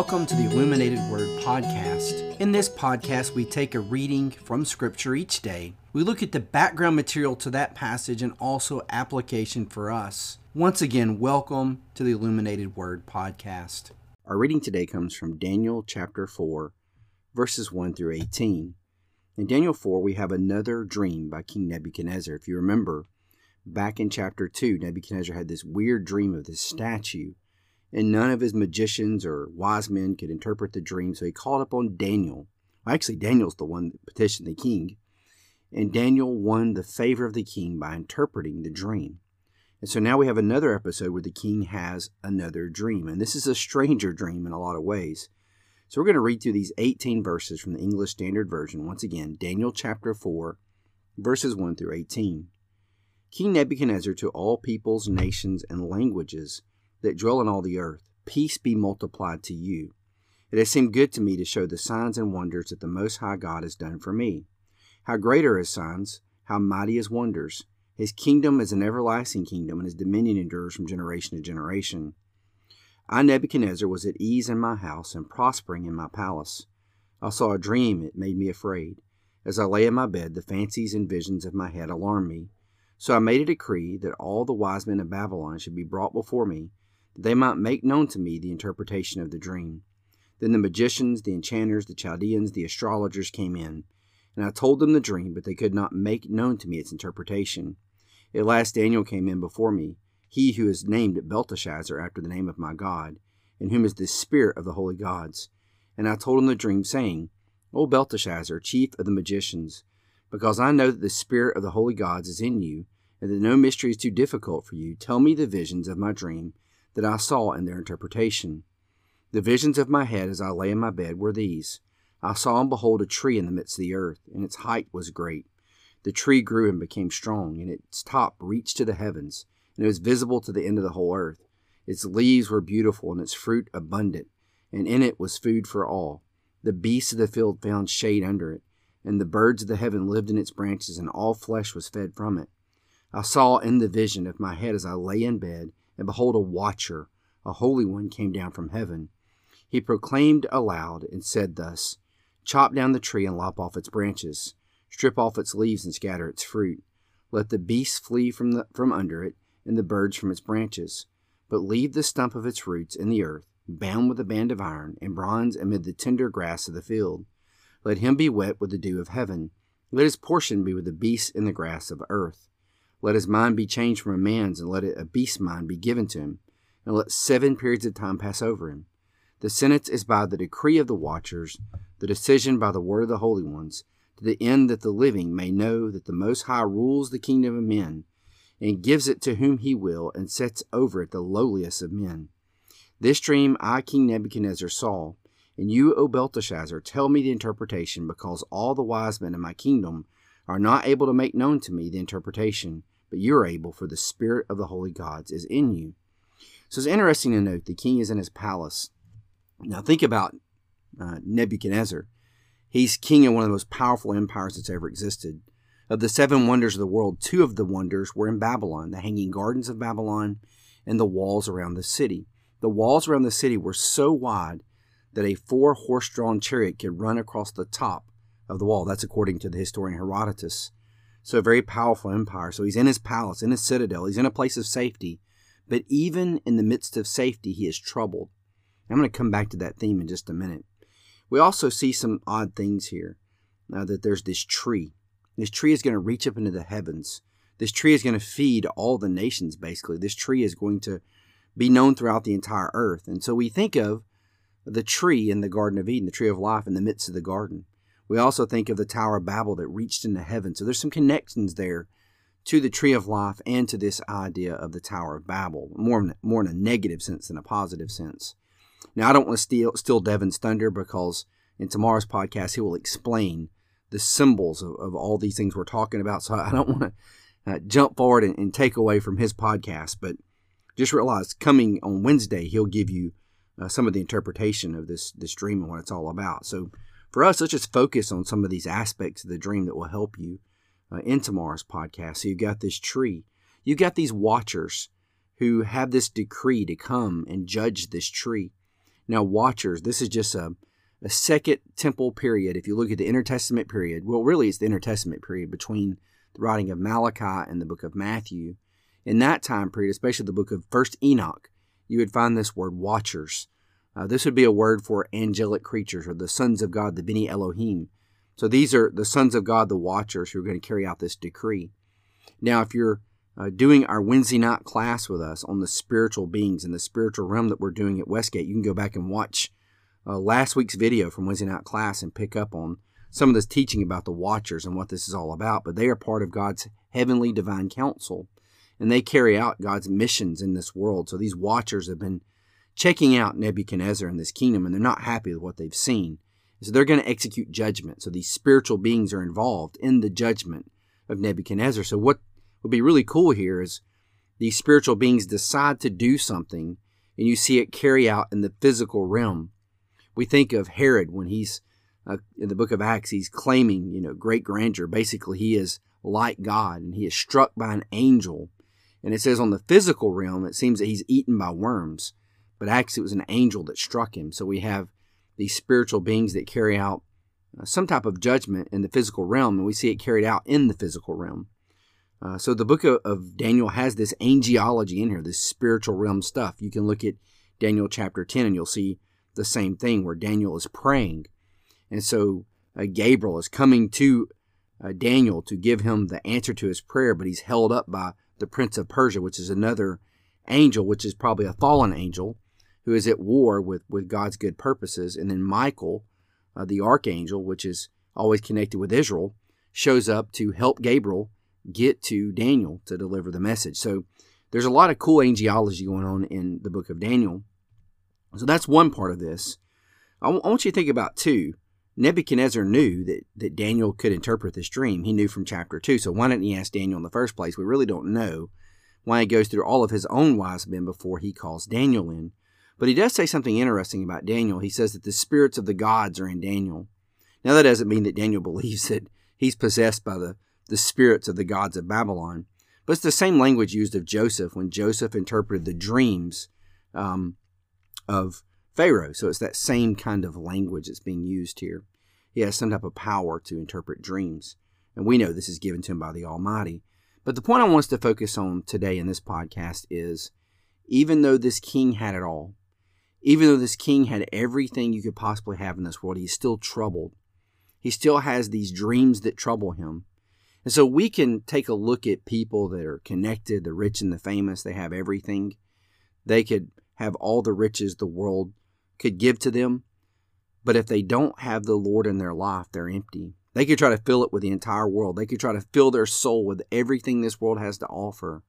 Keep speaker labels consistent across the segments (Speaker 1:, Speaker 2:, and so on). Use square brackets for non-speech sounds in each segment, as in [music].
Speaker 1: Welcome to the Illuminated Word Podcast. In this podcast, we take a reading from Scripture each day. We look at the background material to that passage and also application for us. Once again, welcome to the Illuminated Word Podcast. Our reading today comes from Daniel chapter 4, verses 1 through 18. In Daniel 4, we have another dream by King Nebuchadnezzar. If you remember, back in chapter 2, Nebuchadnezzar had this weird dream of this statue and none of his magicians or wise men could interpret the dream, so he called upon Daniel. Well, actually, Daniel's the one that petitioned the king, and Daniel won the favor of the king by interpreting the dream. And so now we have another episode where the king has another dream, and this is a stranger dream in a lot of ways. So we're going to read through these 18 verses from the English Standard Version. Once again, Daniel chapter 4, verses 1 through 18. King Nebuchadnezzar to all peoples, nations, and languages that dwell in all the earth, peace be multiplied to you. It has seemed good to me to show the signs and wonders that the Most High God has done for me. How great are his signs, how mighty his wonders. His kingdom is an everlasting kingdom, and his dominion endures from generation to generation. I, Nebuchadnezzar, was at ease in my house and prospering in my palace. I saw a dream, it made me afraid. As I lay in my bed, the fancies and visions of my head alarmed me. So I made a decree that all the wise men of Babylon should be brought before me, that they might make known to me the interpretation of the dream. Then the magicians, the enchanters, the Chaldeans, the astrologers came in, and I told them the dream, but they could not make known to me its interpretation. At last Daniel came in before me, he who is named Belteshazzar after the name of my God, in whom is the spirit of the holy gods. And I told him the dream, saying, O Belteshazzar, chief of the magicians, because I know that the spirit of the holy gods is in you, and that no mystery is too difficult for you, tell me the visions of my dream that I saw in their interpretation. The visions of my head as I lay in my bed were these I saw and behold a tree in the midst of the earth, and its height was great. The tree grew and became strong, and its top reached to the heavens, and it was visible to the end of the whole earth. Its leaves were beautiful, and its fruit abundant, and in it was food for all. The beasts of the field found shade under it, and the birds of the heaven lived in its branches, and all flesh was fed from it. I saw in the vision of my head as I lay in bed, and behold, a watcher, a holy one, came down from heaven. He proclaimed aloud and said thus Chop down the tree and lop off its branches, strip off its leaves and scatter its fruit. Let the beasts flee from, the, from under it, and the birds from its branches. But leave the stump of its roots in the earth, bound with a band of iron and bronze amid the tender grass of the field. Let him be wet with the dew of heaven. Let his portion be with the beasts in the grass of earth. Let his mind be changed from a man's, and let a beast's mind be given to him, and let seven periods of time pass over him. The sentence is by the decree of the watchers, the decision by the word of the holy ones, to the end that the living may know that the Most High rules the kingdom of men, and gives it to whom he will, and sets over it the lowliest of men. This dream I, King Nebuchadnezzar, saw, and you, O Belteshazzar, tell me the interpretation, because all the wise men of my kingdom are not able to make known to me the interpretation, but you are able, for the Spirit of the holy gods is in you. So it's interesting to note the king is in his palace. Now think about uh, Nebuchadnezzar. He's king of one of the most powerful empires that's ever existed. Of the seven wonders of the world, two of the wonders were in Babylon the Hanging Gardens of Babylon and the walls around the city. The walls around the city were so wide that a four horse drawn chariot could run across the top of the wall. That's according to the historian Herodotus. So a very powerful empire. So he's in his palace, in his citadel. He's in a place of safety. But even in the midst of safety, he is troubled. I'm going to come back to that theme in just a minute. We also see some odd things here. Now that there's this tree. This tree is going to reach up into the heavens. This tree is going to feed all the nations, basically. This tree is going to be known throughout the entire earth. And so we think of the tree in the Garden of Eden, the tree of life in the midst of the garden. We also think of the Tower of Babel that reached into heaven. So there's some connections there to the tree of life and to this idea of the Tower of Babel, more in, more in a negative sense than a positive sense. Now, I don't want to steal, steal Devin's thunder because in tomorrow's podcast, he will explain the symbols of, of all these things we're talking about. So I don't want to uh, jump forward and, and, take away from his podcast, but just realize coming on Wednesday, he'll give you uh, some of the interpretation of this, this dream and what it's all about. So for us, let's just focus on some of these aspects of the dream that will help you uh, in tomorrow's podcast. So you've got this tree, you've got these watchers who have this decree to come and judge this tree. Now, watchers, this is just a, a second temple period. If you look at the intertestament period, well, really it's the intertestament period between the writing of Malachi and the book of Matthew. In that time period, especially the book of First Enoch, you would find this word watchers. Uh, this would be a word for angelic creatures or the sons of God, the Beni Elohim. So these are the sons of God, the watchers, who are going to carry out this decree. Now, if you're uh, doing our Wednesday night class with us on the spiritual beings and the spiritual realm that we're doing at Westgate, you can go back and watch uh, last week's video from Wednesday night class and pick up on some of this teaching about the watchers and what this is all about. But they are part of God's heavenly divine council and they carry out God's missions in this world. So these watchers have been checking out Nebuchadnezzar and this kingdom and they're not happy with what they've seen. So they're going to execute judgment. So these spiritual beings are involved in the judgment of Nebuchadnezzar. So what would be really cool here is these spiritual beings decide to do something and you see it carry out in the physical realm. We think of Herod when he's uh, in the book of Acts, he's claiming, you know, great grandeur. Basically, he is like God and he is struck by an angel. And it says on the physical realm, it seems that he's eaten by worms, but actually it was an angel that struck him. So we have these spiritual beings that carry out uh, some type of judgment in the physical realm, and we see it carried out in the physical realm. Uh, so the book of, of, Daniel has this angelology in here, this spiritual realm stuff. You can look at Daniel chapter 10 and you'll see the same thing where Daniel is praying. And so uh, Gabriel is coming to uh, Daniel to give him the answer to his prayer, but he's held up by the prince of Persia, which is another angel, which is probably a fallen angel who is at war with, with God's good purposes. And then Michael, uh, the archangel, which is always connected with Israel, shows up to help Gabriel get to Daniel to deliver the message. So there's a lot of cool angelology going on in the book of Daniel. So that's one part of this. I, w- I want you to think about two. Nebuchadnezzar knew that, that Daniel could interpret this dream. He knew from chapter 2. So why didn't he ask Daniel in the first place? We really don't know why he goes through all of his own wise men before he calls Daniel in. But he does say something interesting about Daniel. He says that the spirits of the gods are in Daniel. Now, that doesn't mean that Daniel [laughs] believes that he's possessed by the the spirits of the gods of Babylon. But it's the same language used of Joseph when Joseph interpreted the dreams um, of Pharaoh. So it's that same kind of language that's being used here. He has some type of power to interpret dreams. And we know this is given to him by the Almighty. But the point I want us to focus on today in this podcast is even though this king had it all, even though this king had everything you could possibly have in this world, he's still troubled. He still has these dreams that trouble him. And so we can take a look at people that are connected, the rich and the famous, they have everything. They could have all the riches the world could give to them. But if they don't have the Lord in their life, they're empty. They could try to fill it with the entire world. They could try to fill their soul with everything this world has to offer.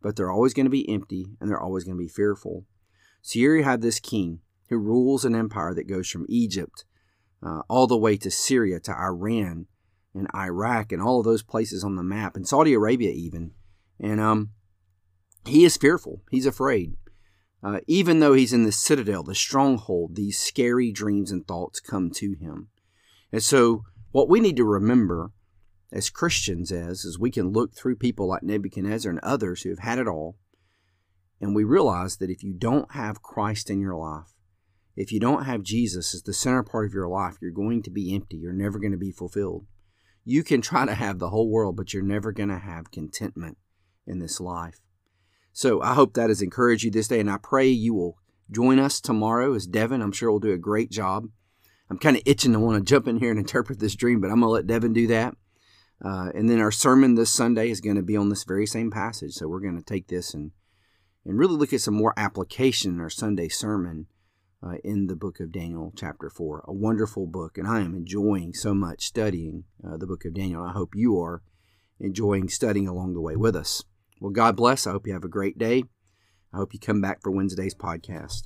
Speaker 1: But they're always going to be empty and they're always going to be fearful. So you have this king who rules an empire that goes from Egypt uh, all the way to Syria to Iran and Iraq and all of those places on the map, and Saudi Arabia even. And um, he is fearful. He's afraid. Uh, even though he's in the citadel, the stronghold, these scary dreams and thoughts come to him. And so, what we need to remember as Christians is, is we can look through people like Nebuchadnezzar and others who have had it all, and we realize that if you don't have Christ in your life, if you don't have Jesus as the center part of your life, you're going to be empty. You're never going to be fulfilled. You can try to have the whole world, but you're never going to have contentment in this life. So I hope that has encouraged you this day, and I pray you will join us tomorrow as Devin. I'm sure will do a great job. I'm kind of itching to want to jump in here and interpret this dream, but I'm going to let Devin do that. Uh, and then our sermon this Sunday is going to be on this very same passage. So we're going to take this and and really look at some more application in our Sunday sermon uh, in the book of Daniel, chapter 4. A wonderful book, and I am enjoying so much studying uh, the book of Daniel. I hope you are enjoying studying along the way with us. Well, God bless. I hope you have a great day. I hope you come back for Wednesday's podcast.